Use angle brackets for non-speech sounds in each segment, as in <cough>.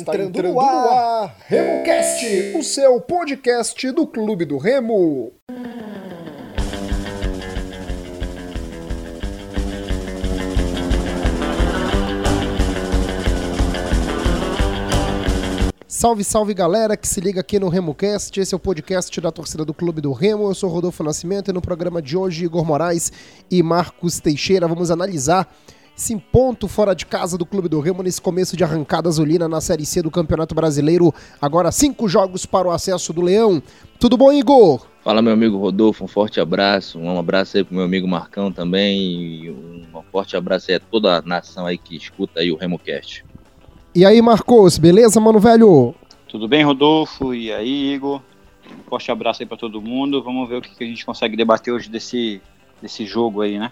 Está entrando, entrando no ar, RemoCast, o seu podcast do Clube do Remo. Salve, salve galera que se liga aqui no RemoCast. Esse é o podcast da torcida do Clube do Remo. Eu sou Rodolfo Nascimento e no programa de hoje, Igor Moraes e Marcos Teixeira vamos analisar esse ponto fora de casa do Clube do Remo nesse começo de arrancada azulina na Série C do Campeonato Brasileiro. Agora cinco jogos para o acesso do Leão. Tudo bom, Igor? Fala, meu amigo Rodolfo, um forte abraço. Um abraço aí pro meu amigo Marcão também. E um forte abraço aí a toda a nação aí que escuta aí o RemoCast. E aí, Marcos, beleza, mano velho? Tudo bem, Rodolfo? E aí, Igor? Um forte abraço aí para todo mundo. Vamos ver o que a gente consegue debater hoje desse, desse jogo aí, né?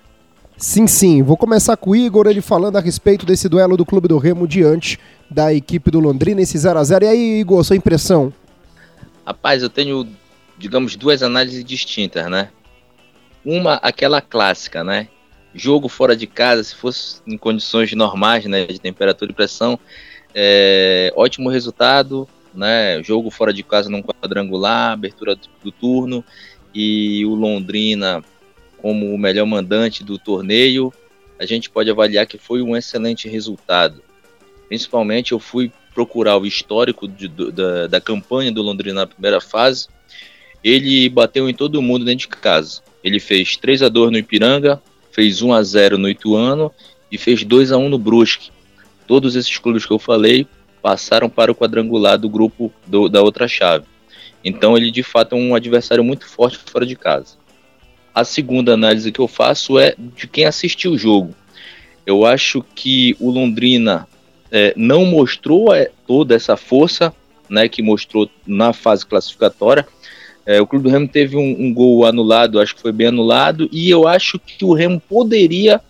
Sim, sim. Vou começar com o Igor, ele falando a respeito desse duelo do Clube do Remo diante da equipe do Londrina, esse 0 a 0 E aí, Igor, sua impressão? Rapaz, eu tenho, digamos, duas análises distintas, né? Uma, aquela clássica, né? Jogo fora de casa, se fosse em condições normais, né, de temperatura e pressão, é, ótimo resultado, né? Jogo fora de casa num quadrangular, abertura do turno e o Londrina como o melhor mandante do torneio, a gente pode avaliar que foi um excelente resultado. Principalmente eu fui procurar o histórico de, da, da campanha do Londrina na primeira fase. Ele bateu em todo mundo dentro de casa. Ele fez 3 a 2 no Ipiranga, fez 1 a 0 no Ituano e fez 2 a 1 no Brusque. Todos esses clubes que eu falei passaram para o quadrangular do grupo do, da outra chave. Então ele de fato é um adversário muito forte fora de casa. A segunda análise que eu faço é de quem assistiu o jogo. Eu acho que o Londrina é, não mostrou é, toda essa força né, que mostrou na fase classificatória. É, o Clube do Remo teve um, um, gol anulado, acho que foi bem anulado, e eu acho que o Remo poderia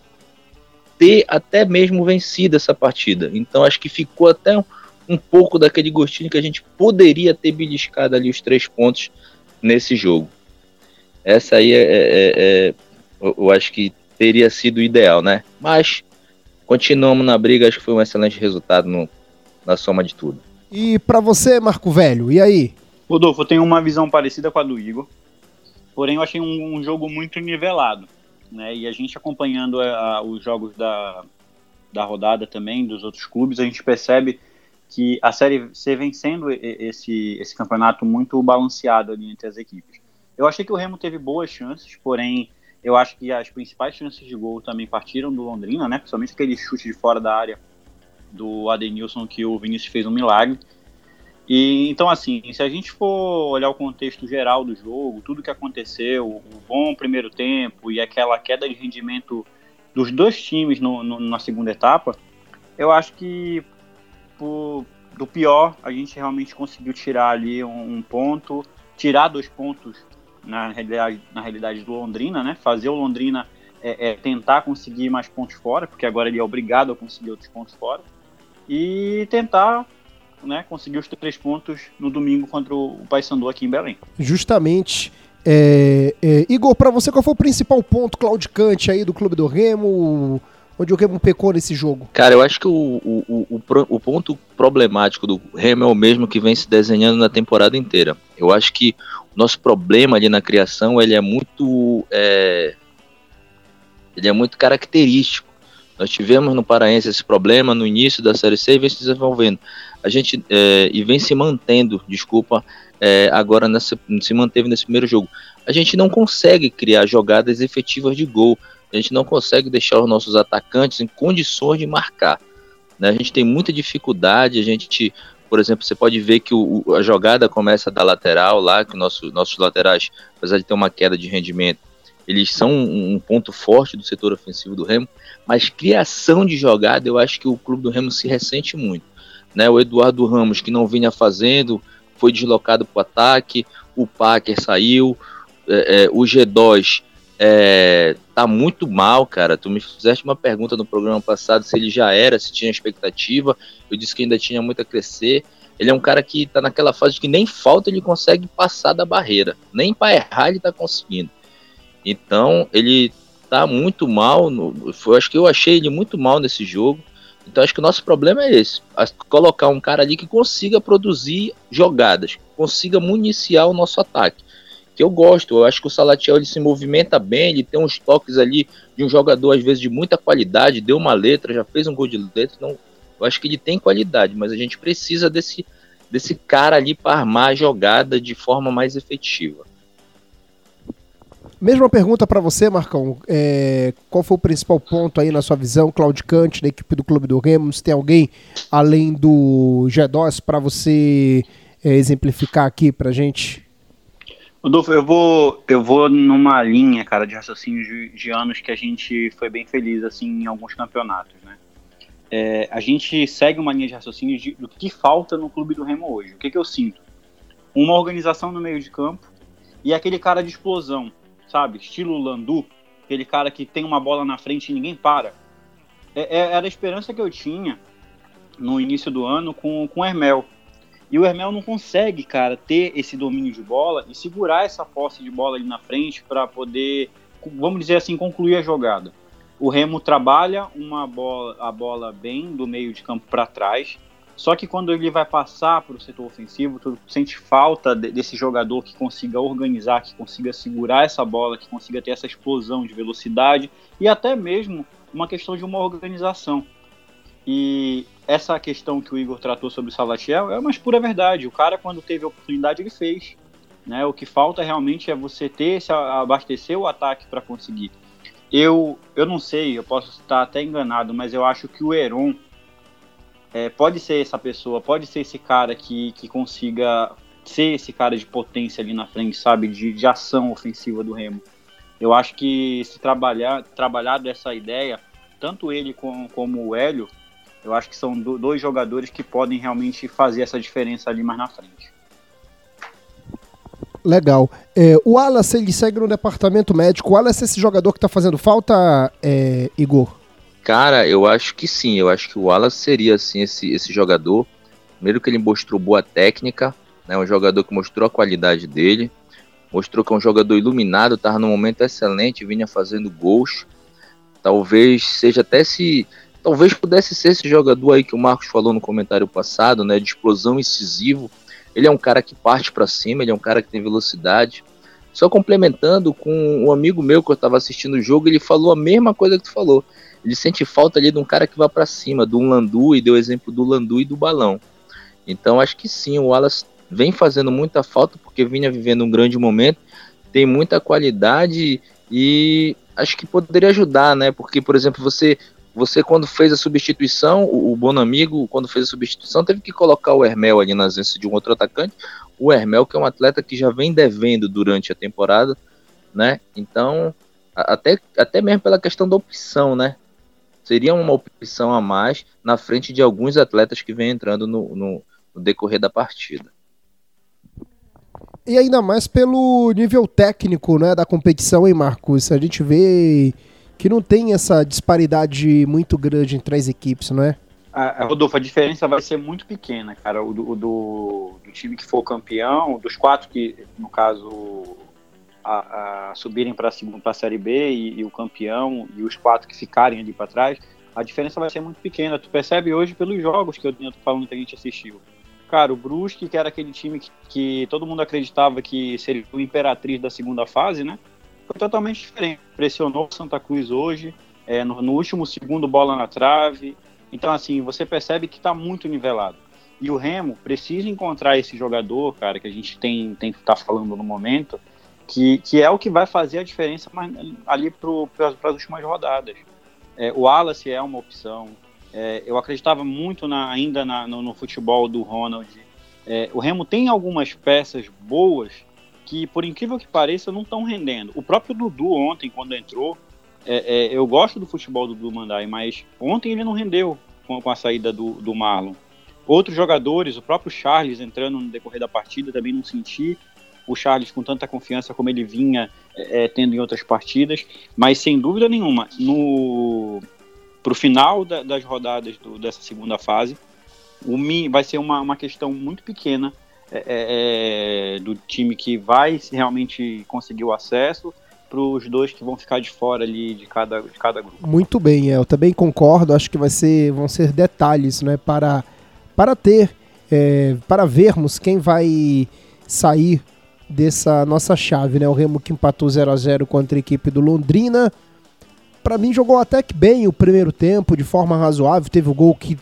ter até mesmo vencido essa partida. Então acho que ficou até um, um pouco daquele gostinho que a gente poderia ter beliscado ali os três pontos nesse jogo. Essa aí é, é, é, é eu acho que teria sido ideal, né? Mas continuamos na briga, acho que foi um excelente resultado no, na soma de tudo. E para você, Marco Velho, e aí? Rodolfo, eu tenho uma visão parecida com a do Igor, porém eu achei um, um jogo muito nivelado, né? E a gente acompanhando a, é, a, os jogos da, da rodada também, dos outros clubes, a gente percebe que a Série C vem sendo esse, esse campeonato muito balanceado ali entre as equipes. Eu achei que o Remo teve boas chances, porém eu acho que as principais chances de gol também partiram do Londrina, né? Principalmente aquele chute de fora da área do Adenilson que o Vinícius fez um milagre. E então assim, se a gente for olhar o contexto geral do jogo, tudo que aconteceu, o bom primeiro tempo e aquela queda de rendimento dos dois times no, no, na segunda etapa, eu acho que por, do pior a gente realmente conseguiu tirar ali um, um ponto, tirar dois pontos na realidade, na realidade do Londrina, né? Fazer o Londrina é, é, tentar conseguir mais pontos fora, porque agora ele é obrigado a conseguir outros pontos fora, e tentar né, conseguir os três pontos no domingo contra o Paysandu aqui em Belém. Justamente. É, é, Igor, para você, qual foi o principal ponto claudicante aí do Clube do Remo? Onde o Remo pecou nesse jogo? Cara, eu acho que o, o, o, o ponto problemático do Remo é o mesmo que vem se desenhando na temporada inteira. Eu acho que nosso problema ali na criação ele é muito é, ele é muito característico. Nós tivemos no Paraense esse problema no início da Série C e vem se desenvolvendo. A gente é, e vem se mantendo, desculpa, é, agora nessa, se manteve nesse primeiro jogo. A gente não consegue criar jogadas efetivas de gol. A gente não consegue deixar os nossos atacantes em condições de marcar. Né? A gente tem muita dificuldade. A gente por exemplo, você pode ver que o, a jogada começa da lateral lá, que nosso, nossos laterais, apesar de ter uma queda de rendimento, eles são um, um ponto forte do setor ofensivo do Remo, mas criação de jogada, eu acho que o clube do Remo se ressente muito. Né? O Eduardo Ramos, que não vinha fazendo, foi deslocado para o ataque, o Packer saiu, é, é, o G2 é, tá muito mal, cara. Tu me fizeste uma pergunta no programa passado se ele já era, se tinha expectativa. Eu disse que ainda tinha muito a crescer. Ele é um cara que tá naquela fase que nem falta ele consegue passar da barreira. Nem para errar ele tá conseguindo. Então, ele tá muito mal. No, acho que eu achei ele muito mal nesse jogo. Então acho que o nosso problema é esse: colocar um cara ali que consiga produzir jogadas, consiga municiar o nosso ataque. Que eu gosto, eu acho que o Salatiel ele se movimenta bem, ele tem uns toques ali de um jogador às vezes de muita qualidade, deu uma letra, já fez um gol de letra, não, eu acho que ele tem qualidade, mas a gente precisa desse desse cara ali para armar a jogada de forma mais efetiva. Mesma pergunta para você, Marcão. É, qual foi o principal ponto aí na sua visão, claudicante da equipe do Clube do Remo? Se tem alguém além do G2 para você é, exemplificar aqui para gente? Rodolfo, eu vou, eu vou numa linha, cara, de raciocínio de, de anos que a gente foi bem feliz, assim, em alguns campeonatos, né? É, a gente segue uma linha de raciocínio de, do que falta no Clube do Remo hoje. O que, que eu sinto? Uma organização no meio de campo e aquele cara de explosão, sabe? Estilo Landu, aquele cara que tem uma bola na frente e ninguém para. É, é, era a esperança que eu tinha no início do ano com, com o Hermel. E o Hermel não consegue, cara, ter esse domínio de bola e segurar essa posse de bola ali na frente para poder, vamos dizer assim, concluir a jogada. O Remo trabalha uma bola, a bola bem do meio de campo para trás, só que quando ele vai passar para o setor ofensivo, tu sente falta de, desse jogador que consiga organizar, que consiga segurar essa bola, que consiga ter essa explosão de velocidade e até mesmo uma questão de uma organização. E essa questão que o Igor tratou sobre o Salatiel é uma pura verdade. O cara, quando teve a oportunidade, ele fez. Né? O que falta realmente é você ter esse abastecer o ataque para conseguir. Eu, eu não sei, eu posso estar até enganado, mas eu acho que o Heron é, pode ser essa pessoa, pode ser esse cara que, que consiga ser esse cara de potência ali na frente, sabe, de, de ação ofensiva do Remo. Eu acho que se trabalhar, trabalhar dessa ideia, tanto ele como, como o Hélio, eu acho que são do, dois jogadores que podem realmente fazer essa diferença ali mais na frente. Legal. É, o Wallace, ele segue no departamento médico. O Wallace é esse jogador que tá fazendo falta, é, Igor? Cara, eu acho que sim. Eu acho que o Wallace seria assim esse, esse jogador. Primeiro que ele mostrou boa técnica, né? Um jogador que mostrou a qualidade dele, mostrou que é um jogador iluminado, estava num momento excelente, vinha fazendo gols. Talvez seja até se talvez pudesse ser esse jogador aí que o Marcos falou no comentário passado, né, de explosão incisivo. Ele é um cara que parte para cima, ele é um cara que tem velocidade. Só complementando com um amigo meu que eu estava assistindo o jogo, ele falou a mesma coisa que tu falou ele sente falta ali de um cara que vá para cima, do Landu, e deu exemplo do Landu e do Balão. Então acho que sim, o Wallace vem fazendo muita falta porque vinha vivendo um grande momento, tem muita qualidade e acho que poderia ajudar, né? Porque, por exemplo, você você quando fez a substituição, o, o Bonamigo, quando fez a substituição, teve que colocar o Hermel ali na ausência de um outro atacante. O Hermel, que é um atleta que já vem devendo durante a temporada, né? Então, até, até mesmo pela questão da opção, né? seria uma opção a mais na frente de alguns atletas que vêm entrando no, no, no decorrer da partida. E ainda mais pelo nível técnico né, da competição, hein, Marcos? A gente vê que não tem essa disparidade muito grande entre as equipes, não é? Ah, Rodolfo, a diferença vai ser muito pequena, cara. O do, do, do time que for campeão, dos quatro que, no caso, a, a subirem para a Série B e, e, o campeão e os quatro que ficarem ali para trás, a diferença vai ser muito pequena. Tu percebe hoje pelos jogos que eu tô falando que a gente assistiu. Cara, o Brusque, que era aquele time que, que todo mundo acreditava que seria o Imperatriz da segunda fase, né? Foi totalmente diferente. Pressionou o Santa Cruz hoje, é, no, no, último segundo, bola na trave. Então, assim, você percebe que está muito nivelado. E o Remo precisa encontrar esse jogador, cara, que a gente tem, tem tá falando no momento, que, que é o que vai fazer a diferença ali para as últimas rodadas. É, o Wallace é uma opção. É, eu acreditava muito na, ainda na, no, no, futebol do Ronald. É, o Remo tem algumas peças boas que, por incrível que pareça, não estão rendendo. O próprio Dudu ontem, quando entrou, é, é, eu gosto do futebol do Dudu Mandai, mas ontem ele não rendeu com, com a saída do, do Marlon. Outros jogadores, o próprio Charles entrando no decorrer da partida, também não senti o Charles com tanta confiança como ele vinha é, é tendo em outras partidas, mas sem dúvida nenhuma, no para o final da, das rodadas do, dessa segunda fase, o vai ser uma, uma questão muito pequena é, é, é, do time que vai realmente conseguir o acesso para os dois que vão ficar de fora ali de cada, de cada grupo. Muito bem, eu também concordo. Acho que vai ser, vão ser detalhes, né, para para ter, é, para vermos quem vai sair dessa nossa chave, né? O Remo que empatou 0 a 0 contra a equipe do Londrina. Para mim jogou até que bem o primeiro tempo, de forma razoável. Teve o gol que,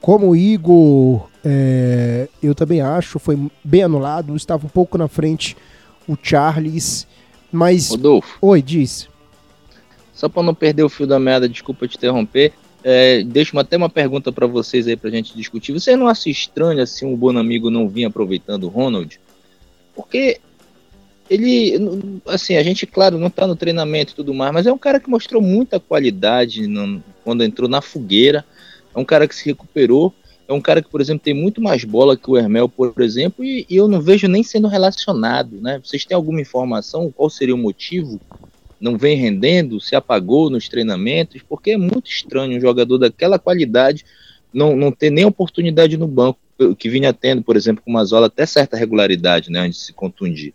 como o Igor, é, eu também acho, foi bem anulado. Estava um pouco na frente o Charles. Mas. Rodolfo. Oi, diz. Só para não perder o fio da meada, desculpa te interromper. É, deixo até uma pergunta para vocês aí pra gente discutir. Você não acha estranho assim um bom amigo não vir aproveitando o Ronald? Porque ele, assim, a gente, claro, não tá no treinamento e tudo mais, mas é um cara que mostrou muita qualidade no, quando entrou na fogueira. É um cara que se recuperou. É um cara que, por exemplo, tem muito mais bola que o Hermel, por exemplo, e, e eu não vejo nem sendo relacionado, né? Vocês têm alguma informação? Qual seria o motivo? Não vem rendendo? Se apagou nos treinamentos? Porque é muito estranho um jogador daquela qualidade não, não ter nem oportunidade no banco, que vinha tendo, por exemplo, com o Mazola até certa regularidade, né? Antes de se contundir.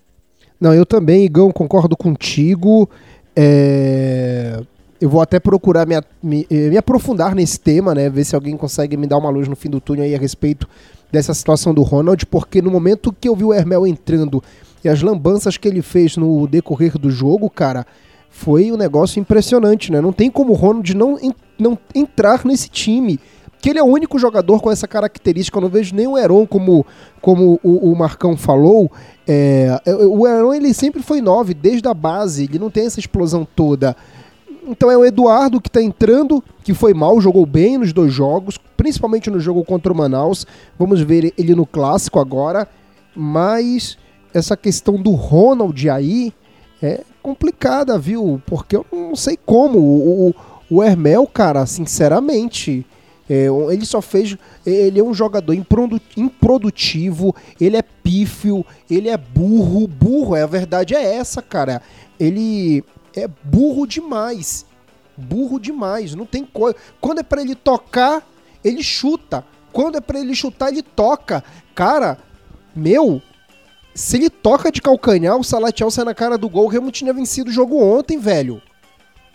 Não, eu também, Igão, concordo contigo. É... Eu vou até procurar me, me, me, aprofundar nesse tema, né? Ver se alguém consegue me dar uma luz no fim do túnel aí a respeito dessa situação do Ronald, porque no momento que eu vi o Hermel entrando e as lambanças que ele fez no decorrer do jogo, cara, foi um negócio impressionante, né? Não tem como o Ronald não, não entrar nesse time que ele é o único jogador com essa característica. Eu não vejo nem o Heron, como, como o, o Marcão falou. É o Heron ele sempre foi 9, desde a base, ele não tem essa explosão toda. Então é o Eduardo que está entrando, que foi mal, jogou bem nos dois jogos, principalmente no jogo contra o Manaus. Vamos ver ele no clássico agora. Mas essa questão do Ronald aí é complicada, viu? Porque eu não sei como. O, o, Hermel, cara, sinceramente, é, ele só fez. Ele é um jogador improdutivo, ele é pífio, ele é burro. Burro, é a verdade é essa, cara. Ele é burro demais. Burro demais. Não tem coisa. Quando é para ele tocar, ele chuta. Quando é para ele chutar, ele toca. Cara, meu, se ele toca de calcanhar, o Salatiel sai na cara do gol. O Remo tinha vencido o jogo ontem, velho.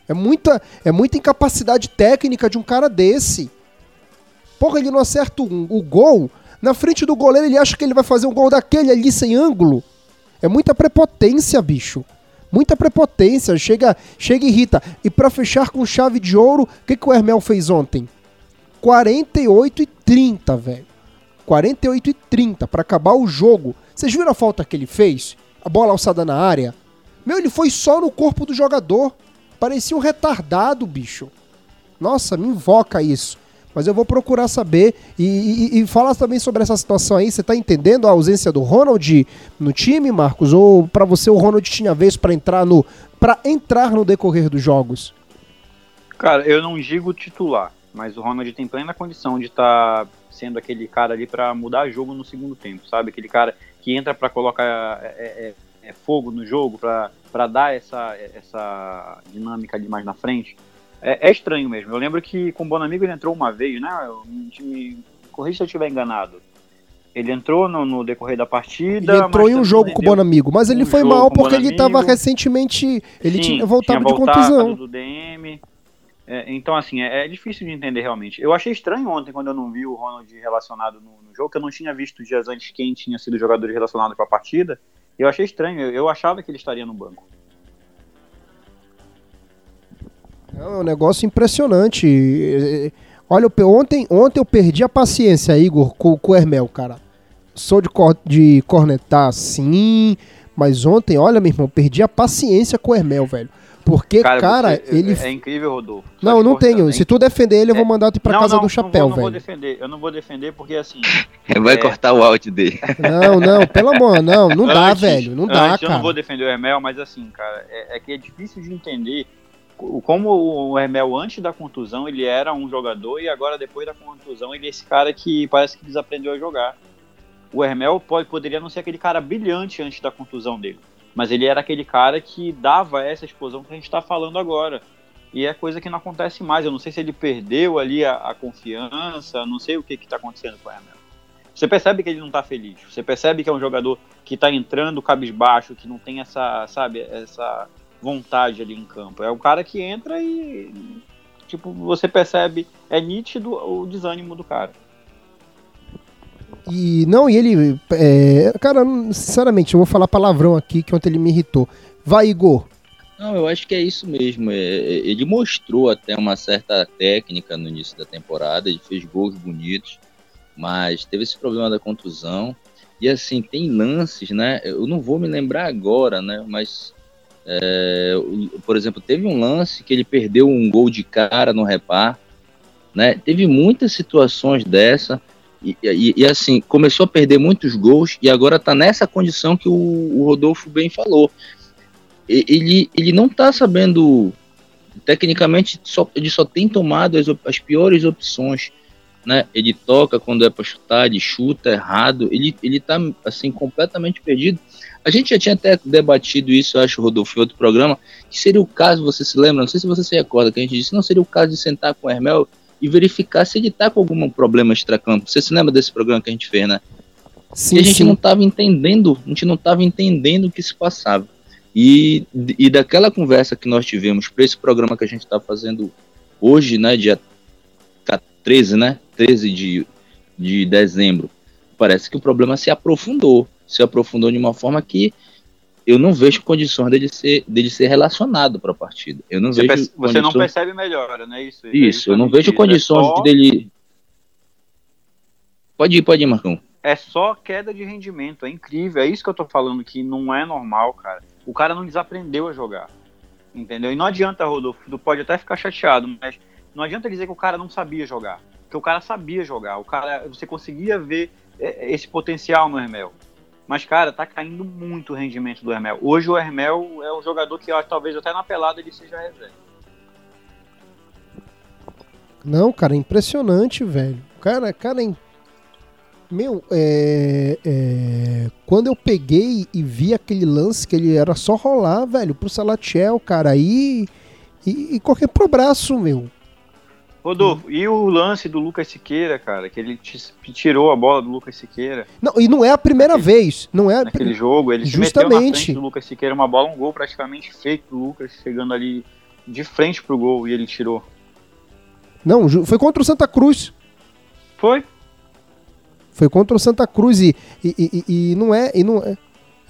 É muita, é muita incapacidade técnica de um cara desse. Porra, ele não acerta o, o gol. Na frente do goleiro, ele acha que ele vai fazer um gol daquele ali sem ângulo. É muita prepotência, bicho. Muita prepotência. Chega, chega e irrita. E para fechar com chave de ouro, o que, que o Hermel fez ontem? 48 e 30, velho. 48 e 30 para acabar o jogo. Vocês viram a falta que ele fez? A bola alçada na área? Meu, ele foi só no corpo do jogador. Parecia um retardado, bicho. Nossa, me invoca isso mas eu vou procurar saber e, e, e falar também sobre essa situação aí. Você está entendendo a ausência do Ronald no time, Marcos? Ou para você o Ronald tinha vez para entrar no para entrar no decorrer dos jogos? Cara, eu não digo titular, mas o Ronald tem plena condição de estar tá sendo aquele cara ali para mudar jogo no segundo tempo, sabe? Aquele cara que entra para colocar é, é, é, fogo no jogo, para dar essa, essa dinâmica ali mais na frente. É, é, estranho mesmo. Eu lembro que com o Bonamigo ele entrou uma vez, né? Me corrija se eu estiver enganado. Ele entrou no, no, decorrer da partida. Ele entrou em um jogo com o Bonamigo, mas ele um foi mal porque ele estava recentemente. Ele Sim, tinha voltado tinha de contusão. do DM. É, então, assim, é, é, difícil de entender realmente. Eu achei estranho ontem quando eu não vi o Ronald relacionado no, no jogo, que eu não tinha visto dias antes quem tinha sido jogador relacionado para a partida. Eu achei estranho, eu, eu achava que ele estaria no banco. É um negócio impressionante. Olha, ontem, ontem eu perdi a paciência, Igor, com, com o Hermel, cara. Sou de, cor, de cornetar, sim, mas ontem, olha, meu irmão, perdi a paciência com o Hermel, velho. Porque, cara, cara você, é, ele. É incrível, Rodolfo. Não, não tenho. Se tu defender ele, eu vou é, mandar tu ir pra não, casa não, do chapéu, não vou, velho. Não vou defender. Eu não vou defender porque assim. <laughs> Vai é... cortar o áudio dele. Não, não, pelo amor, não, não dá, velho. Não dá, cara. Eu não vou defender o Hermel, mas assim, cara, é, é que é difícil de entender como o Hermel antes da contusão ele era um jogador e agora depois da contusão ele é esse cara que parece que desaprendeu a jogar. O Hermel pode, poderia não ser aquele cara brilhante antes da contusão dele, mas ele era aquele cara que dava essa explosão que a gente está falando agora. E é coisa que não acontece mais. Eu não sei se ele perdeu ali a, a confiança, não sei o que está acontecendo com o Hermel. Você percebe que ele não está feliz. Você percebe que é um jogador que está entrando cabisbaixo, que não tem essa, sabe, essa vontade ali em campo. É o cara que entra e, tipo, você percebe, é nítido o desânimo do cara. E não, e ele. É, cara, sinceramente, eu vou falar palavrão aqui que ontem ele me irritou. Vai, Igor. Não, eu acho que é isso mesmo. É, é, ele mostrou até uma certa técnica no início da temporada, ele fez gols bonitos, mas teve esse problema da contusão. E assim, tem lances, né? Eu não vou me lembrar agora, né? Mas, é, por exemplo, teve um lance que ele perdeu um gol de cara no repar, né? Teve muitas situações dessa. E, e, e, assim, começou a perder muitos gols e agora tá nessa condição que o, o Rodolfo bem falou. Ele, ele não tá sabendo, tecnicamente, só, ele só tem tomado as, as piores opções né? Ele toca quando é para chutar, ele chuta errado, ele, ele tá assim completamente perdido. A gente já tinha até debatido isso, eu acho, Rodolfo, em outro programa, que seria o caso, você se lembra, não sei se você se recorda, que a gente disse, não seria o caso de sentar com o Hermel e verificar se ele tá com algum problema extracampo. Você se lembra desse programa que a gente fez, né? Sim, e a gente sim. não estava entendendo, a gente não estava entendendo o que se passava. E, e daquela conversa que nós tivemos para esse programa que a gente está fazendo hoje, né, dia 13, né? 13 de, de dezembro. Parece que o problema se aprofundou. Se aprofundou de uma forma que eu não vejo condições dele ser, dele ser relacionado para a partida. Eu não você vejo perce, Você não percebe melhor, né? Isso, isso, eu não vejo condições é só... dele. Pode ir, pode ir, Marcão. É só queda de rendimento, é incrível. É isso que eu tô falando, que não é normal, cara. O cara não desaprendeu a jogar. Entendeu? E não adianta, Rodolfo, tu pode até ficar chateado, mas não adianta dizer que o cara não sabia jogar, porque o cara sabia jogar, o cara, você conseguia ver é, esse potencial no Hermel. Mas, cara, tá caindo muito o rendimento do Hermel. Hoje o Hermel é um jogador que talvez até na pelada ele seja reserva. Não, cara, é impressionante, velho. Cara, cara, é meu, é, é, quando eu peguei e vi aquele lance que ele era só rolar, velho, pro Salatiel, cara, aí e, e correr pro braço, meu. Rodolfo, e o lance do Lucas Siqueira, cara, que ele tirou a bola do Lucas Siqueira? Não, e não é a primeira naquele, vez, não é naquele jogo, ele justamente se do Lucas Siqueira, uma bola, um gol praticamente feito do Lucas, chegando ali de frente pro gol e ele tirou. Não, foi contra o Santa Cruz. Foi? Foi contra o Santa Cruz e, e, e, e não é, e não é,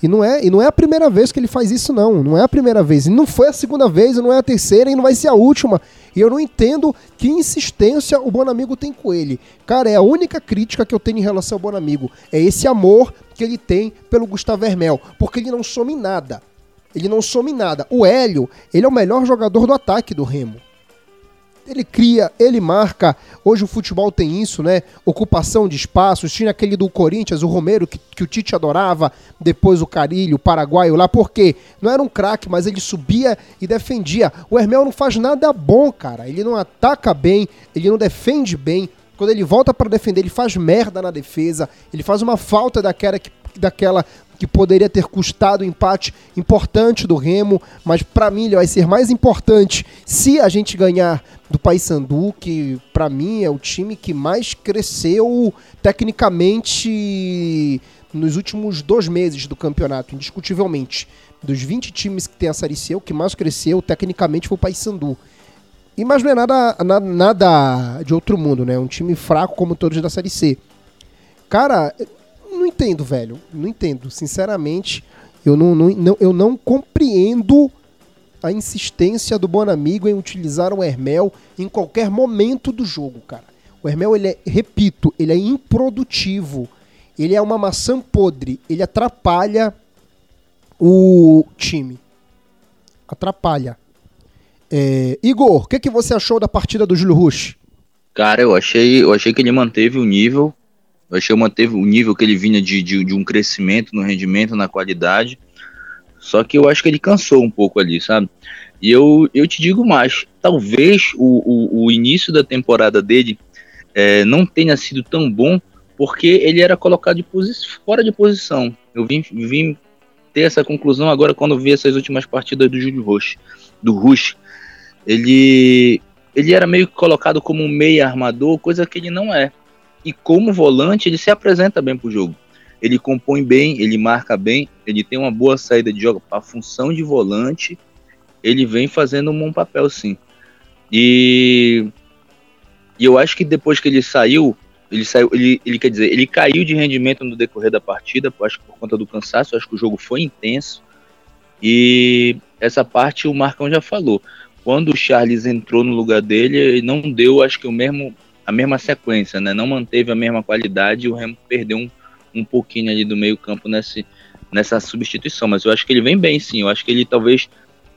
e não é, e não é a primeira vez que ele faz isso não, não é a primeira vez, e não foi a segunda vez, e não é a terceira, e não vai ser a última. E eu não entendo que insistência o Bonamigo tem com ele. Cara, é a única crítica que eu tenho em relação ao Bonamigo. É esse amor que ele tem pelo Gustavo Hermel. Porque ele não some nada. Ele não some nada. O Hélio, ele é o melhor jogador do ataque do Remo. Ele cria, ele marca. Hoje o futebol tem isso, né? Ocupação de espaços. Tinha aquele do Corinthians, o Romero, que, que o Tite adorava. Depois o Carilho, o paraguaio lá. Por quê? Não era um craque, mas ele subia e defendia. O Hermel não faz nada bom, cara. Ele não ataca bem, ele não defende bem. Quando ele volta para defender, ele faz merda na defesa. Ele faz uma falta daquela que, daquela que poderia ter custado um empate importante do Remo, mas para mim ele vai ser mais importante se a gente ganhar do Paysandu, que para mim é o time que mais cresceu tecnicamente nos últimos dois meses do campeonato, indiscutivelmente. Dos 20 times que tem a Série C, o que mais cresceu tecnicamente foi o Paysandu. E mas não é nada, nada, nada de outro mundo, né? Um time fraco como todos da Série C. Cara, não entendo, velho. Não entendo. Sinceramente, eu não, não, não, eu não compreendo a insistência do Bonamigo em utilizar o Hermel em qualquer momento do jogo, cara. O Hermel, ele é, repito, ele é improdutivo. Ele é uma maçã podre. Ele atrapalha o time. Atrapalha. É, Igor, o que, que você achou da partida do Júlio Rush? Cara, eu achei, eu achei que ele manteve o nível. Achei que manteve o nível que ele vinha de, de, de, um crescimento no rendimento, na qualidade. Só que eu acho que ele cansou um pouco ali, sabe? E eu, eu te digo mais, talvez o, o, o início da temporada dele é, não tenha sido tão bom porque ele era colocado de fora de posição. Eu vim, vim ter essa conclusão agora quando vi essas últimas partidas do Júlio Rush, do Rush. Ele, ele era meio colocado como um meia armador, coisa que ele não é e como volante ele se apresenta bem para o jogo. Ele compõe bem, ele marca bem, ele tem uma boa saída de jogo a função de volante ele vem fazendo um bom papel, sim. E, e eu acho que depois que ele saiu, ele saiu, ele, ele quer dizer, ele caiu de rendimento no decorrer da partida, acho que por conta do cansaço, acho que o jogo foi intenso. E essa parte o Marcão já falou. Quando o Charles entrou no lugar dele, ele não deu, acho que o mesmo a mesma sequência, né? Não manteve a mesma qualidade e o Remo perdeu um, um pouquinho ali do meio-campo nesse, nessa substituição, mas eu acho que ele vem bem, sim. Eu acho que ele talvez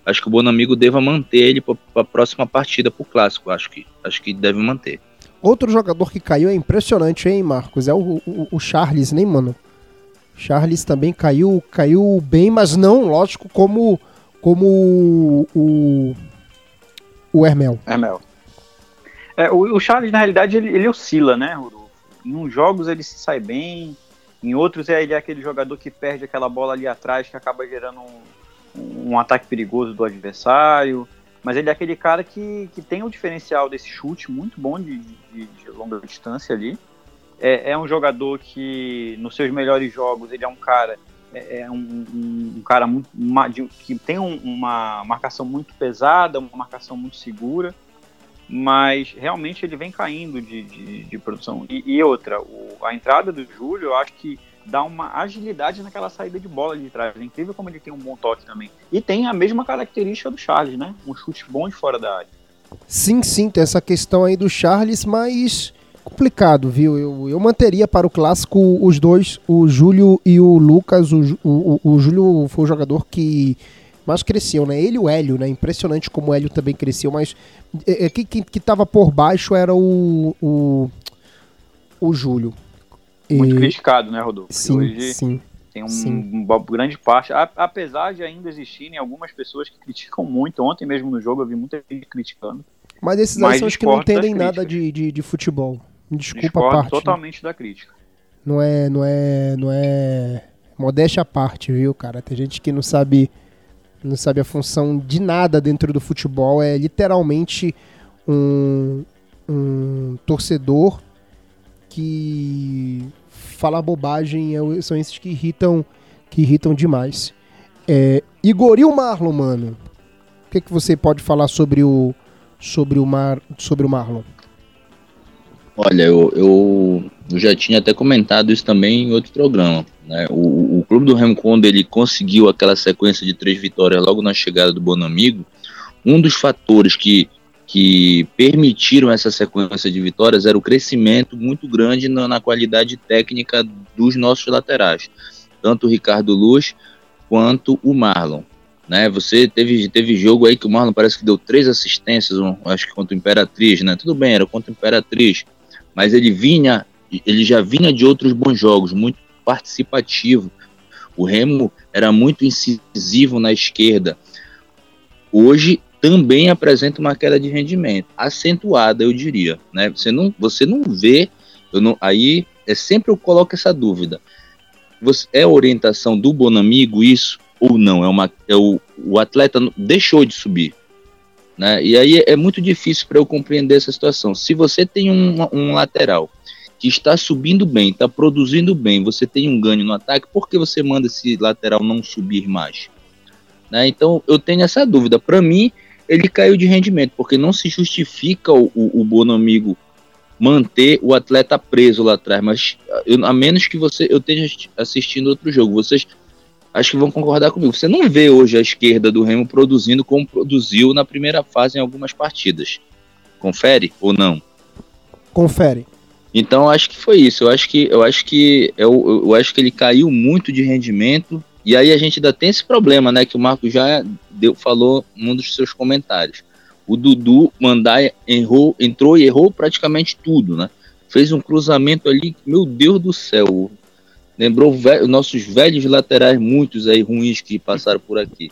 acho que o Bonamigo deva manter ele para a próxima partida para o clássico. Acho que acho que deve manter. Outro jogador que caiu é impressionante, hein, Marcos? É o, o, o Charles, nem, né, mano? Charles também caiu, caiu bem, mas não, lógico, como como o o Hermel. Hermel. É, o, o, Charles, na realidade, ele, ele oscila, né, Em uns jogos ele se sai bem, em outros é ele é aquele jogador que perde aquela bola ali atrás que acaba gerando um, um ataque perigoso do adversário. Mas ele é aquele cara que, que tem o um diferencial desse chute muito bom de, de, de longa distância ali. É, é, um jogador que, nos seus melhores jogos, ele é um cara é, é um, um, cara muito, uma, de, que tem um, uma marcação muito pesada, uma marcação muito segura, mas realmente ele vem caindo de, de, de produção. E, e outra, o, a entrada do Júlio, eu acho que dá uma agilidade naquela saída de bola de trás. É incrível como ele tem um bom toque também. E tem a mesma característica do Charles, né? Um chute bom de fora da área. Sim, sim, tem essa questão aí do Charles, mas complicado, viu? Eu, eu manteria para o clássico os dois, o Júlio e o Lucas. O, o, o Júlio foi o jogador que mais cresceu, né? Ele e o Hélio, né? Impressionante como o Hélio também cresceu, mas é, é, que, que, tava por baixo era o, o, o Júlio. Muito e... criticado, né, Rodolfo? Sim, Hoje sim. Tem um, sim. uma grande parte, apesar de ainda existirem algumas pessoas que criticam muito. Ontem mesmo no jogo eu vi muita gente criticando. Mas esses aí são os que não entendem nada de, de, de, futebol. Desculpa discordo a parte. Totalmente né? da crítica. Não é, não é, não é modéstia à parte, viu, cara? Tem gente que não sabe não sabe a função de nada dentro do futebol, é literalmente um, um torcedor que fala bobagem, é são esses que irritam, que irritam demais. É, Igor o Marlon, mano? O que, que você pode falar sobre o sobre o Mar, sobre o Marlon? Olha, eu, eu, eu, já tinha até comentado isso também em outro programa. Né? O, o clube do Remo, quando ele conseguiu aquela sequência de três vitórias logo na chegada do Bonamigo, um dos fatores que, que permitiram essa sequência de vitórias era o crescimento muito grande na, na qualidade técnica dos nossos laterais, tanto o Ricardo Luz quanto o Marlon. Né, você teve, teve jogo aí que o Marlon parece que deu três assistências, um, acho que contra o Imperatriz, né? Tudo bem, era contra o Imperatriz, mas ele vinha, ele já vinha de outros bons jogos, muito participativo. O Remo era muito incisivo na esquerda. Hoje também apresenta uma queda de rendimento, acentuada, eu diria. Né? Você, não, você não vê, eu não, aí é sempre eu coloco essa dúvida. Você, é orientação do Bonamigo isso ou não? É uma, é o, o atleta deixou de subir. Né? E aí é muito difícil para eu compreender essa situação. Se você tem um, um lateral que está subindo bem, está produzindo bem, você tem um ganho no ataque, por que você manda esse lateral não subir mais? Né? Então eu tenho essa dúvida. Para mim, ele caiu de rendimento, porque não se justifica o, o, o Bonomigo manter o atleta preso lá atrás, mas eu, a menos que você eu esteja assistindo outro jogo, vocês acho que vão concordar comigo. Você não vê hoje a esquerda do Remo produzindo como produziu na primeira fase em algumas partidas. Confere ou não? Confere. Então acho que foi isso. Eu acho que eu acho que eu, eu acho que ele caiu muito de rendimento. E aí a gente ainda tem esse problema, né? Que o Marco já deu, falou num dos seus comentários. O Dudu mandar errou, entrou e errou praticamente tudo, né? Fez um cruzamento ali, meu Deus do céu. Lembrou velho, nossos velhos laterais, muitos aí ruins que passaram por aqui.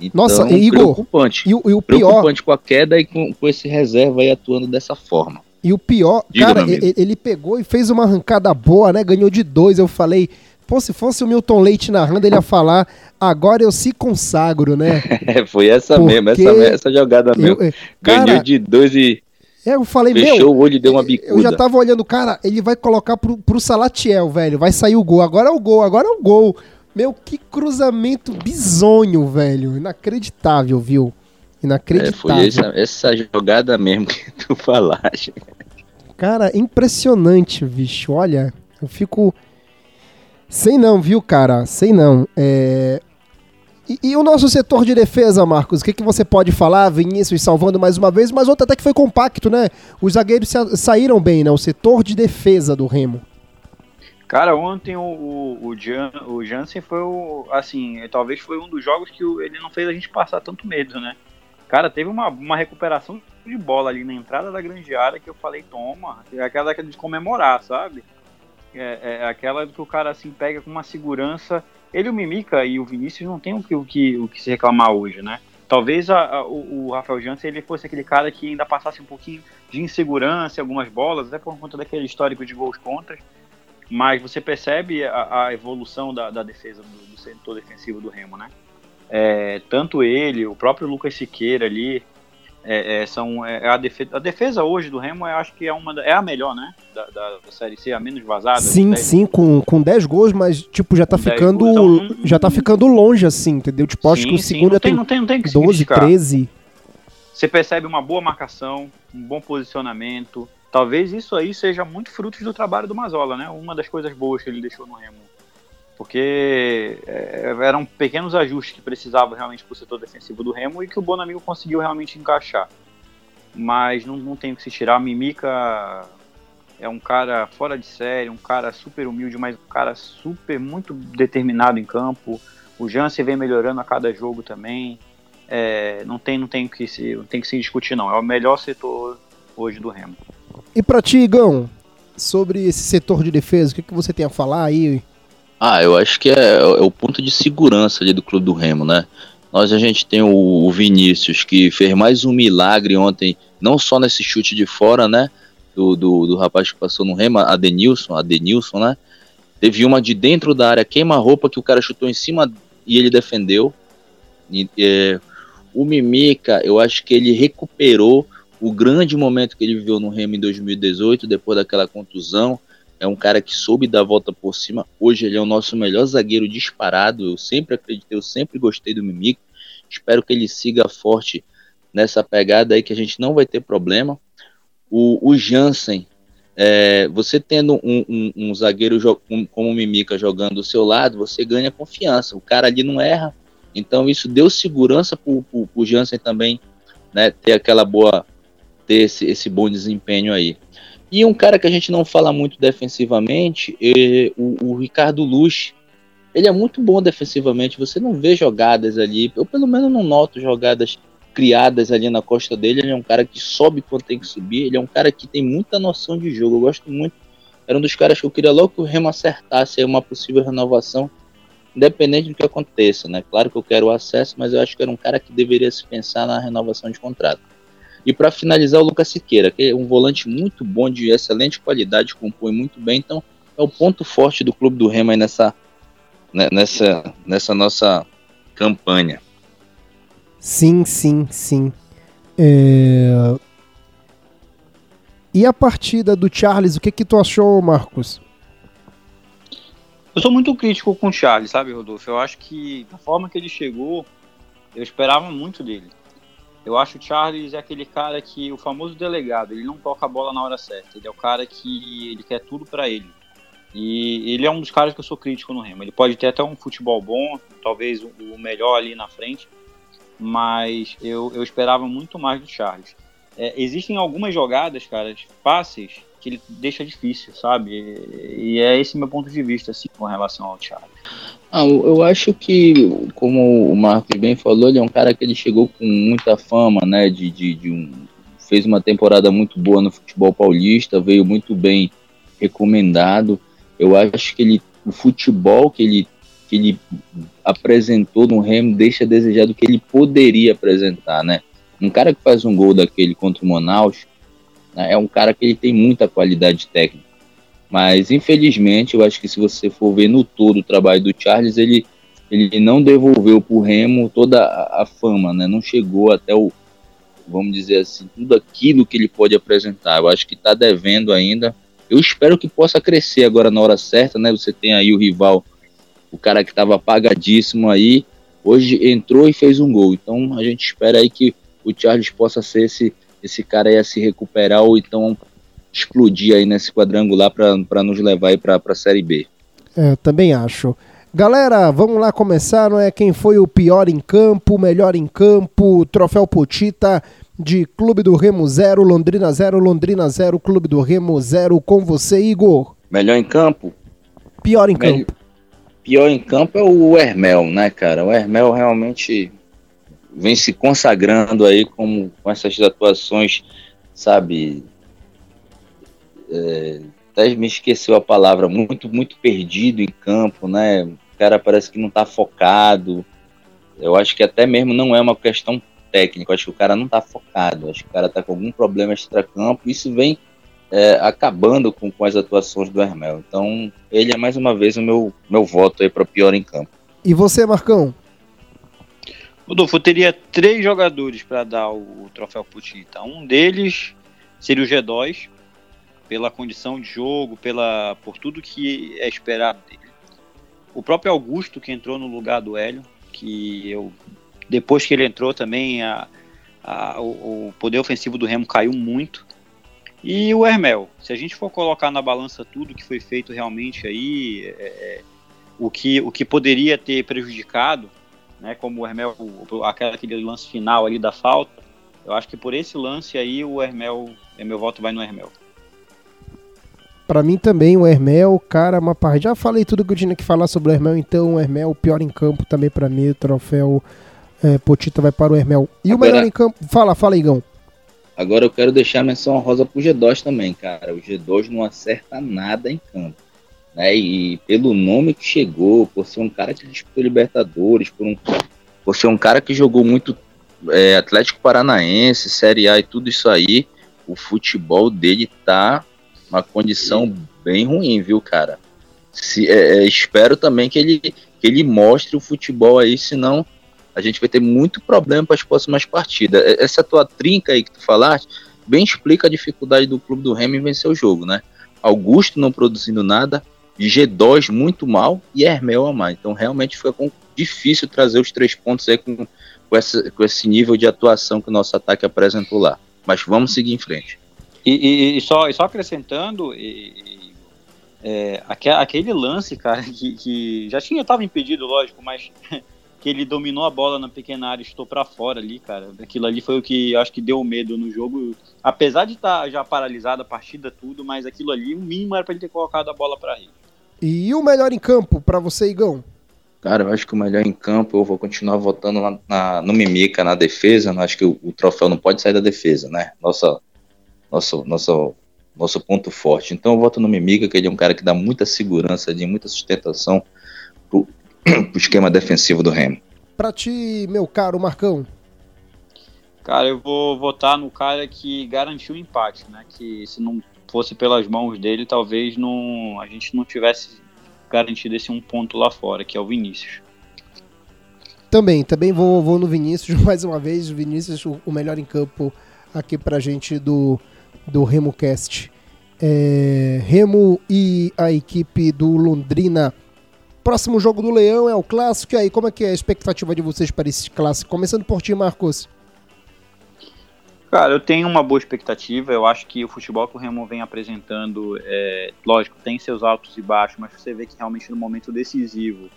Então, Nossa, Igor, preocupante. E, o, e o pior, preocupante com a queda e com, com esse reserva aí atuando dessa forma. E o pior, Diga, cara, ele, ele, pegou e fez uma arrancada boa, né? Ganhou de dois. Eu falei, pô, se fosse o Milton Leite narrando, ele ia falar, agora eu se consagro, né? <laughs> Foi essa Porque mesmo, essa, essa jogada mesmo. Eu, cara, Ganhou de dois e. É, eu falei, Fechou meu. o olho e deu uma bicuda. Eu já tava olhando, cara, ele vai colocar pro, pro Salatiel, velho. Vai sair o gol. Agora é o gol, agora é o gol. Meu, que cruzamento bizonho, velho. Inacreditável, viu? Inacreditável. É, foi essa, essa jogada mesmo <laughs> que tu falaste. Cara, impressionante, bicho. Olha, eu fico. Sei não, viu, cara? Sei não. É... E, e, o nosso setor de defesa, Marcos? O que, que você pode falar? Vinícius salvando mais uma vez, mas outro até que foi compacto, né? Os zagueiros saíram bem, né? O setor de defesa do Remo. Cara, ontem o, o, o, Jan, o Jansen foi o. Assim, talvez foi um dos jogos que ele não fez a gente passar tanto medo, né? Cara, teve uma, uma recuperação de bola ali na entrada da grande área que eu falei, toma, é aquela de comemorar, sabe? É, é, aquela que o cara assim pega com uma segurança. Ele, o Mimica e o Vinícius não tem o que, o que, o que se reclamar hoje, né? Talvez a, a, o, o, Rafael Jansen ele fosse aquele cara que ainda passasse um pouquinho de insegurança em algumas bolas, até por conta daquele histórico de gols contra. Mas você percebe a, a evolução da, da defesa do, do setor defensivo do Remo, né? É, tanto ele, o próprio Lucas Siqueira ali, é, é, são é, a, defesa, a defesa hoje do Remo, eu acho que é uma é a melhor, né? Da, da, da Série C, a menos vazada. Sim, sim, com, com 10 gols, mas tipo, já tá ficando gols, então, já tá ficando longe assim, entendeu? Tipo, acho sim, que o segundo tem, não tem, não tem, não tem que 12, 13. Você percebe uma boa marcação, um bom posicionamento. Talvez isso aí seja muito fruto do trabalho do Mazola, né? Uma das coisas boas que ele deixou no Remo porque é, eram pequenos ajustes que precisava realmente para o setor defensivo do Remo e que o Bonamigo conseguiu realmente encaixar. Mas não, não tem que se tirar. Mimica é um cara fora de série, um cara super humilde, mas um cara super, muito determinado em campo. O Jansen vem melhorando a cada jogo também. É, não tem, não tem que se, não tem que se discutir não. É o melhor setor hoje do Remo. E para ti, Igão, sobre esse setor de defesa, o que, que você tem a falar aí? Ah, eu acho que é, é, o ponto de segurança ali do clube do Remo, né? Nós a gente tem o, o, Vinícius que fez mais um milagre ontem, não só nesse chute de fora, né? Do, do, do rapaz que passou no Remo, a Denilson, a Denilson, né? Teve uma de dentro da área, queima-roupa, que o cara chutou em cima e ele defendeu. E, é, o Mimica, eu acho que ele recuperou o grande momento que ele viveu no Remo em 2018, depois daquela contusão é um cara que soube dar a volta por cima. Hoje ele é o nosso melhor zagueiro disparado. Eu sempre acreditei, eu sempre gostei do Mimico. Espero que ele siga forte nessa pegada aí que a gente não vai ter problema. O, o Jansen, é, você tendo um, um, um zagueiro um, como o Mimica jogando do seu lado, você ganha confiança. O cara ali não erra. Então isso deu segurança para o Jansen também né, ter aquela boa, ter esse, esse bom desempenho aí. E um cara que a gente não fala muito defensivamente, é o, o, Ricardo Luz. Ele é muito bom defensivamente, você não vê jogadas ali, eu pelo menos não noto jogadas criadas ali na costa dele. Ele é um cara que sobe quando tem que subir, ele é um cara que tem muita noção de jogo. Eu gosto muito. Era um dos caras que eu queria logo que o Remo acertasse uma possível renovação, independente do que aconteça, né? Claro que eu quero o acesso, mas eu acho que era um cara que deveria se pensar na renovação de contrato. E para finalizar, o Lucas Siqueira, que é um volante muito bom, de excelente qualidade, compõe muito bem. Então, é o ponto forte do clube do Remo aí nessa, né, nessa, nessa nossa campanha. Sim, sim, sim. É... E a partida do Charles, o que que tu achou, Marcos? Eu sou muito crítico com o Charles, sabe, Rodolfo? Eu acho que da forma que ele chegou, eu esperava muito dele. Eu acho o Charles é aquele cara que, o famoso delegado, ele não toca a bola na hora certa. Ele é o cara que ele quer tudo para ele. E ele é um dos caras que eu sou crítico no Remo. Ele pode ter até um futebol bom, talvez o melhor ali na frente, mas eu, eu esperava muito mais do Charles. É, existem algumas jogadas, cara, fáceis, que ele deixa difícil, sabe? E, é esse meu ponto de vista, assim, com relação ao Charles. Ah, eu acho que, como o Marcos bem falou, ele é um cara que ele chegou com muita fama, né? De, de, de um, fez uma temporada muito boa no futebol paulista, veio muito bem recomendado. Eu acho que ele, o futebol que ele, que ele apresentou no Remo deixa a desejar do que ele poderia apresentar, né? Um cara que faz um gol daquele contra o Manaus é um cara que ele tem muita qualidade técnica. Mas infelizmente, eu acho que se você for ver no todo o trabalho do Charles, ele, ele não devolveu para o Remo toda a, a, fama, né? Não chegou até o, vamos dizer assim, tudo aquilo que ele pode apresentar. Eu acho que está devendo ainda. Eu espero que possa crescer agora na hora certa, né? Você tem aí o rival, o cara que estava apagadíssimo aí, hoje entrou e fez um gol. Então a gente espera aí que o Charles possa ser esse, esse cara aí a se recuperar ou então explodir aí nesse quadrangular para nos levar aí para a Série B. É, também acho. Galera, vamos lá começar, não é? Quem foi o pior em campo, melhor em campo, troféu Potita de Clube do Remo 0, Londrina 0, Londrina 0, Clube do Remo 0, com você, Igor. Melhor em campo? Pior em campo. Pior em campo é o Hermel, né, cara? O Hermel realmente vem se consagrando aí com, com essas atuações, sabe? É, até me esqueceu a palavra, muito, muito perdido em campo, né? O cara parece que não tá focado. Eu acho que até mesmo não é uma questão técnica, acho que o cara não tá focado, acho que o cara tá com algum problema extra-campo, isso vem é, acabando com, com as atuações do Hermel. Então, ele é mais uma vez o meu, meu voto aí para pior em campo. E você, Marcão? Rodolfo, eu teria três jogadores para dar o, o troféu Putita. Um deles seria o G2, pela condição de jogo, pela por tudo que é esperado dele. O próprio Augusto, que entrou no lugar do Hélio, que eu depois que ele entrou também a, a, o, o, poder ofensivo do Remo caiu muito. E o Hermel, se a gente for colocar na balança tudo que foi feito realmente aí, é, é o, que, o que poderia ter prejudicado, né, como o Hermel, aquela, aquele lance final ali da falta, eu acho que por esse lance aí o Hermel, é, meu voto vai no Hermel. Para mim também o Hermel, cara, uma parte. Já falei tudo que eu tinha que falar sobre o Hermel, então o Hermel, o pior em campo também para mim, o troféu é, Potita vai para o Hermel. E Agora... o melhor em campo. Fala, fala, Igão. Agora eu quero deixar a menção rosa pro G2 também, cara. O G2 não acerta nada em campo. Né? E pelo nome que chegou, por ser um cara que disputou Libertadores, por, um, por ser um cara que jogou muito é, Atlético Paranaense, Série A e tudo isso aí, o futebol dele tá uma condição bem ruim, viu, cara? Se, é, é, espero também que ele, que ele mostre o futebol aí, senão a gente vai ter muito problema para as próximas partidas. Essa tua trinca aí que tu falaste, bem explica a dificuldade do clube do Remo em vencer o jogo, né? Augusto não produzindo nada, G2 muito mal e Hermel a mais. Então realmente fica difícil trazer os três pontos aí com, com, essa, com esse nível de atuação que o nosso ataque apresentou lá. Mas vamos seguir em frente. E, e, e só, e só acrescentando, e, é, aquele lance, cara, que, que já tinha estava impedido, lógico, mas <laughs> que ele dominou a bola na pequena área e estou para fora ali, cara. Aquilo ali foi o que acho que deu medo no jogo. Apesar de estar tá já paralisada a partida, tudo, mas aquilo ali, o mínimo era para ele ter colocado a bola para rede. E o melhor em campo para você, Igão? Cara, eu acho que o melhor em campo eu vou continuar votando na, na, no Mimica, na defesa. Né? Acho que o, o, troféu não pode sair da defesa, né? Nossa, nosso, nosso, nosso ponto forte. Então eu voto no Mimica, que ele é um cara que dá muita segurança, de muita sustentação pro, <clears throat> pro esquema defensivo do Remo. Pra ti, meu caro Marcão. Cara, eu vou votar no cara que garantiu o empate, né? Que se não fosse pelas mãos dele, talvez não, a gente não tivesse garantido esse um ponto lá fora, que é o Vinícius. Também, também vou, vou no Vinícius <laughs> mais uma vez. O Vinícius, o, melhor em campo aqui pra gente do, do Remo Cast. É, Remo e a equipe do Londrina Próximo jogo do Leão é o clássico. E aí, como é que é a expectativa de vocês para esse clássico? Começando por ti, Marcos. Cara, eu tenho uma boa expectativa. Eu acho que o futebol que o Remo vem apresentando, é, lógico, tem seus altos e baixos, mas você vê que realmente no momento decisivo,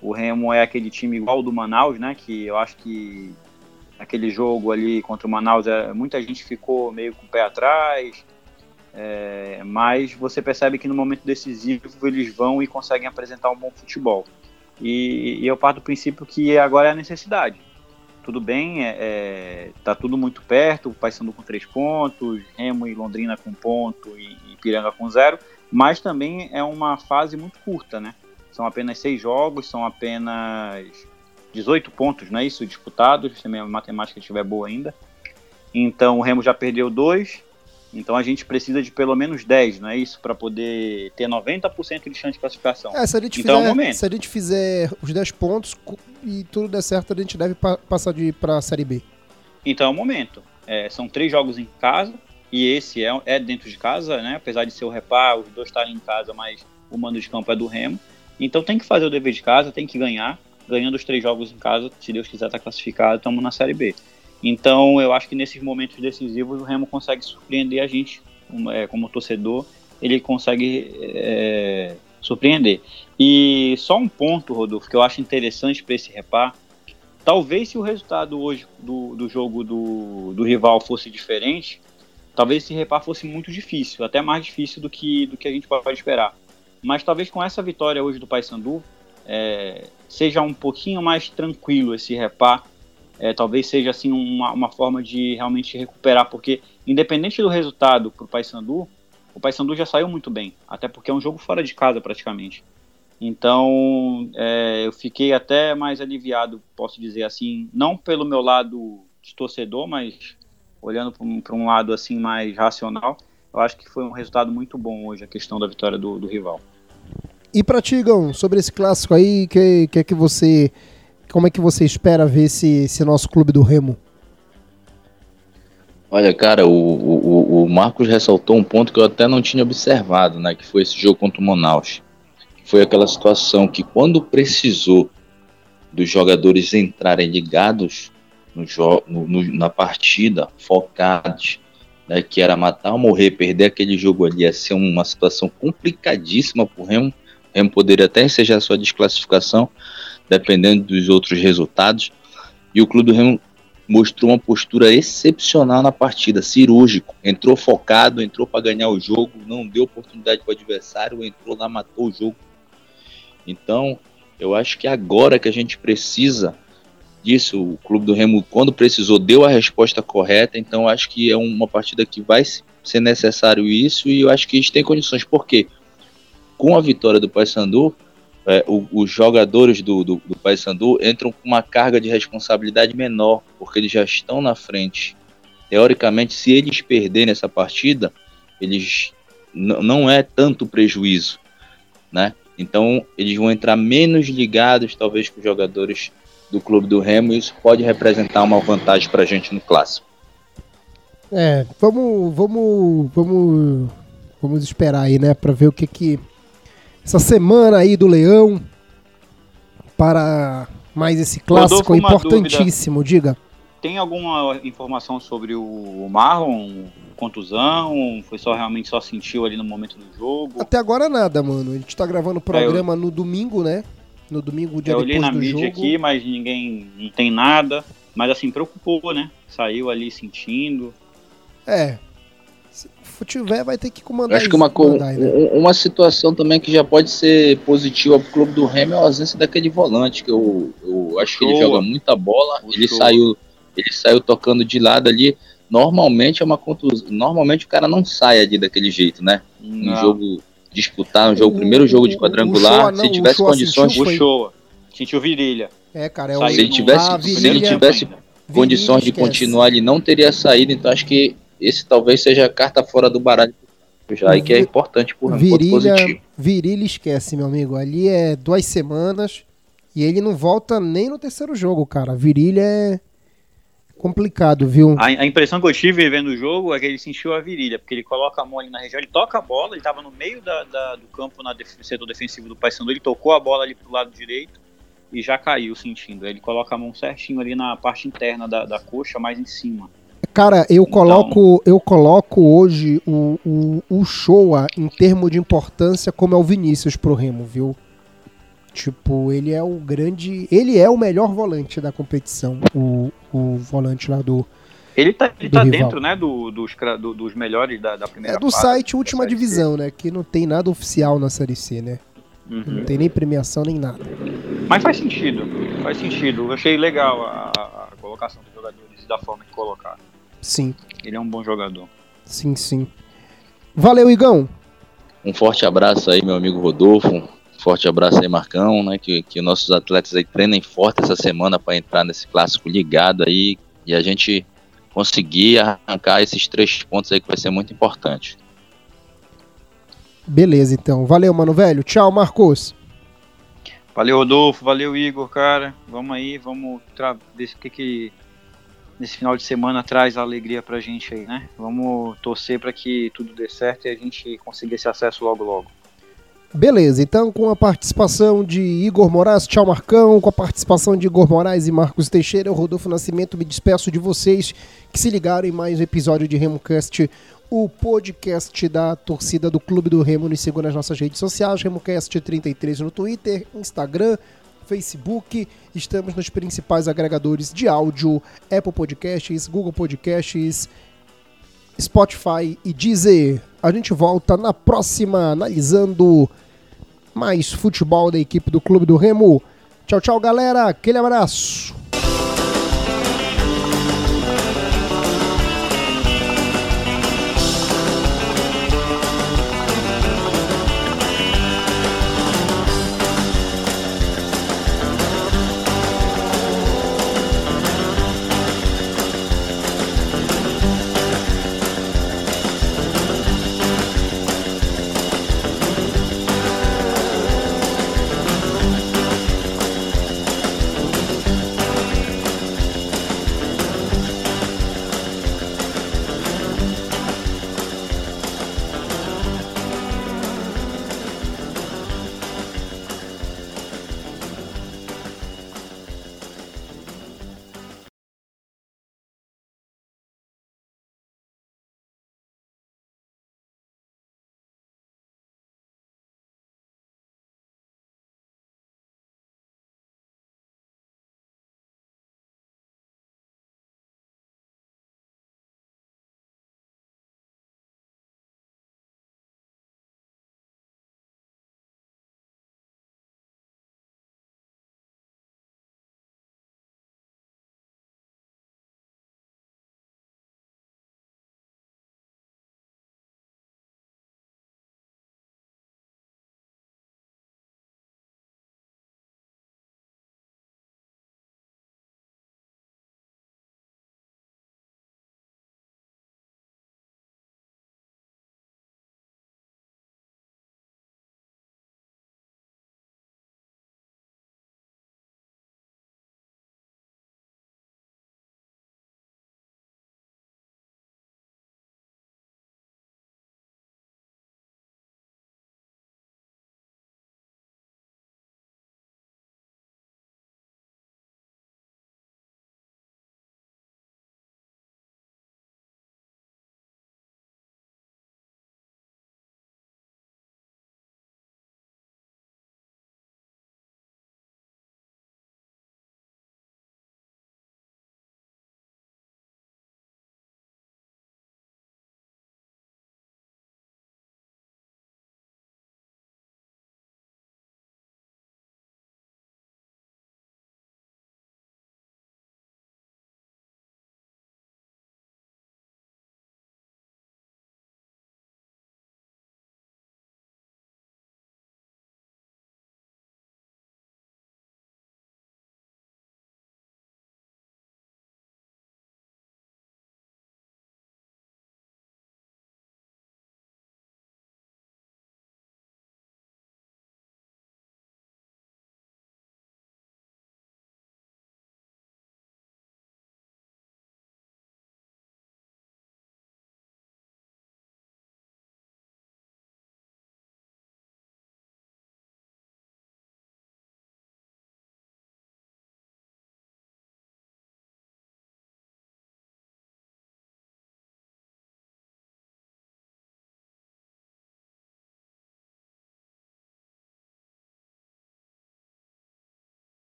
o Remo é aquele time igual do Manaus, né? Que eu acho que aquele jogo ali contra o Manaus, é, muita gente ficou meio com o pé atrás. É, mas você percebe que no momento decisivo eles vão e conseguem apresentar um bom futebol. E, e eu parto do princípio que agora é a necessidade. Tudo bem, é, é, tá tudo muito perto, o Paysandu com três pontos, Remo e Londrina com ponto e, e Piranga com zero, mas também é uma fase muito curta, né? São apenas seis jogos, são apenas 18 pontos, não é isso? Disputados, se a minha matemática estiver boa ainda. Então o Remo já perdeu dois, então a gente precisa de pelo menos 10, não é isso? Para poder ter 90% de chance de classificação. É, se a gente então, fizer, é Se a gente fizer os 10 pontos e tudo der certo, a gente deve pa passar de para a Série B. Então é o momento. É, são três jogos em casa, e esse é, é dentro de casa, né? Apesar de ser o repar, os dois estarem em casa, mas o mando de campo é do Remo. Então tem que fazer o dever de casa, tem que ganhar. Ganhando os três jogos em casa, se Deus quiser estar tá classificado, estamos na Série B. Então, eu acho que nesses momentos decisivos o Remo consegue surpreender a gente, como, é, como torcedor, ele consegue é, surpreender. E só um ponto, Rodolfo, que eu acho interessante para esse repar. Talvez se o resultado hoje do, do jogo do, do rival fosse diferente, talvez esse repar fosse muito difícil, até mais difícil do que, do que a gente pode esperar. Mas talvez com essa vitória hoje do Paysandu, é, seja um pouquinho mais tranquilo esse repar. É, talvez seja assim uma, uma forma de realmente recuperar, porque independente do resultado para o Paysandu, o Paysandu já saiu muito bem, até porque é um jogo fora de casa praticamente. Então é, eu fiquei até mais aliviado, posso dizer assim, não pelo meu lado de torcedor, mas olhando para um, lado assim mais racional, eu acho que foi um resultado muito bom hoje a questão da vitória do, do rival. E para Tigão, sobre esse clássico aí, que, que é que você, como é que você espera ver esse, esse nosso clube do Remo? Olha, cara, o, o, o Marcos ressaltou um ponto que eu até não tinha observado, né? Que foi esse jogo contra o Manaus. Foi aquela situação que quando precisou dos jogadores entrarem ligados no, na partida, focados, né, que era matar ou morrer, perder aquele jogo ali, ia ser uma situação complicadíssima para o Remo. O Remo poderia até ensejar sua desclassificação, dependendo dos outros resultados. E o clube do Remo mostrou uma postura excepcional na partida, cirúrgico. Entrou focado, entrou para ganhar o jogo, não deu oportunidade para o adversário, entrou lá, matou o jogo. Então, eu acho que agora que a gente precisa disso. O clube do Remo, quando precisou, deu a resposta correta. Então, acho que é uma partida que vai ser necessário isso e eu acho que a gente tem condições. Porque com a vitória do Paysandu, é, o, os jogadores do, do, do Paysandu entram com uma carga de responsabilidade menor, porque eles já estão na frente. Teoricamente, se eles perderem essa partida, eles não é tanto prejuízo, né? Então, eles vão entrar menos ligados, talvez, com os jogadores do clube do Remo, e isso pode representar uma vantagem para a gente no clássico. É, vamos, vamos, vamos, vamos esperar aí, né, para ver o que que essa semana aí do Leão para mais esse clássico importantíssimo, diga. Tem alguma informação sobre o Marlon? Contusão? Foi só realmente só sentiu ali no momento do jogo? Até agora nada, mano. A gente tá gravando o programa é, eu... no domingo, né? no domingo, dia Eu olhei na mídia jogo. aqui, mas ninguém não tem nada. Mas assim, preocupou, né? Saiu ali sentindo. É. Se tiver, vai ter que comandar Acho que uma, mandar, né? uma situação também que já pode ser positiva pro clube do Remo é a ausência daquele volante, que eu, eu acho que ele joga muita bola. ele saiu, ele saiu tocando de lado ali. Normalmente é uma contusão. Normalmente o cara não sai ali daquele jeito, né? Não. Um jogo disputar um jogo, o primeiro jogo de quadrangular, se tivesse condições. Sentiu, Shoa. sentiu virilha. É, cara, é o... se ele tivesse, virilha, se ele tivesse condições de continuar, ele não teria saído. Então acho que esse talvez seja a carta fora do baralho já, e que é importante por virilha, virilha esquece, meu amigo. Ali é duas semanas e ele não volta nem no terceiro jogo, cara. Virilha é complicado, viu? A, a, impressão que eu tive vendo o jogo é que ele sentiu a virilha, porque ele coloca a mão ali na região, ele toca a bola, ele estava no meio da, da, do campo no def setor defensivo do Paysandu, ele tocou a bola ali pro lado direito e já caiu sentindo. Ele coloca a mão certinho ali na parte interna da, da coxa, mais em cima. Cara, eu então, coloco, eu coloco hoje o, o, o Showa em termos de importância como é o Vinícius pro Remo, viu? Tipo, ele é o grande. Ele é o melhor volante da competição. O, o volante lá do. Ele tá, ele tá dentro, né, do, dos, do, dos melhores da, da primeira É do fase, site Última Divisão, né? Que não tem nada oficial na Série C, né? Uhum. Não tem nem premiação nem nada. Mas faz sentido, faz sentido. Eu achei legal a, a colocação dos jogadores e da forma que colocaram. Sim. Ele é um bom jogador. Sim, sim. Valeu, Igão. Um forte abraço aí, meu amigo Rodolfo. Forte abraço aí, Marcão, né? Que, que nossos atletas aí treinem forte essa semana para entrar nesse clássico ligado aí e a gente conseguir arrancar esses três pontos aí que vai ser muito importante. Beleza, então. Valeu, mano velho. Tchau, Marcos. Valeu, Rodolfo. Valeu, Igor, cara. Vamos aí, vamos ver o que que nesse final de semana traz alegria pra gente aí, né? Vamos torcer para que tudo dê certo e a gente consiga esse acesso logo logo. Beleza, então com a participação de Igor Moraes, tchau Marcão, com a participação de Igor Moraes e Marcos Teixeira, eu Rodolfo Nascimento me despeço de vocês que se ligaram em mais um episódio de RemoCast, o podcast da torcida do Clube do Remo. Nos sigam nas nossas redes sociais, RemoCast33 no Twitter, Instagram, Facebook. Estamos nos principais agregadores de áudio, Apple Podcasts, Google Podcasts, Spotify e Deezer. A gente volta na próxima analisando mais futebol da equipe do Clube do Remo. Tchau, tchau, galera. Aquele abraço.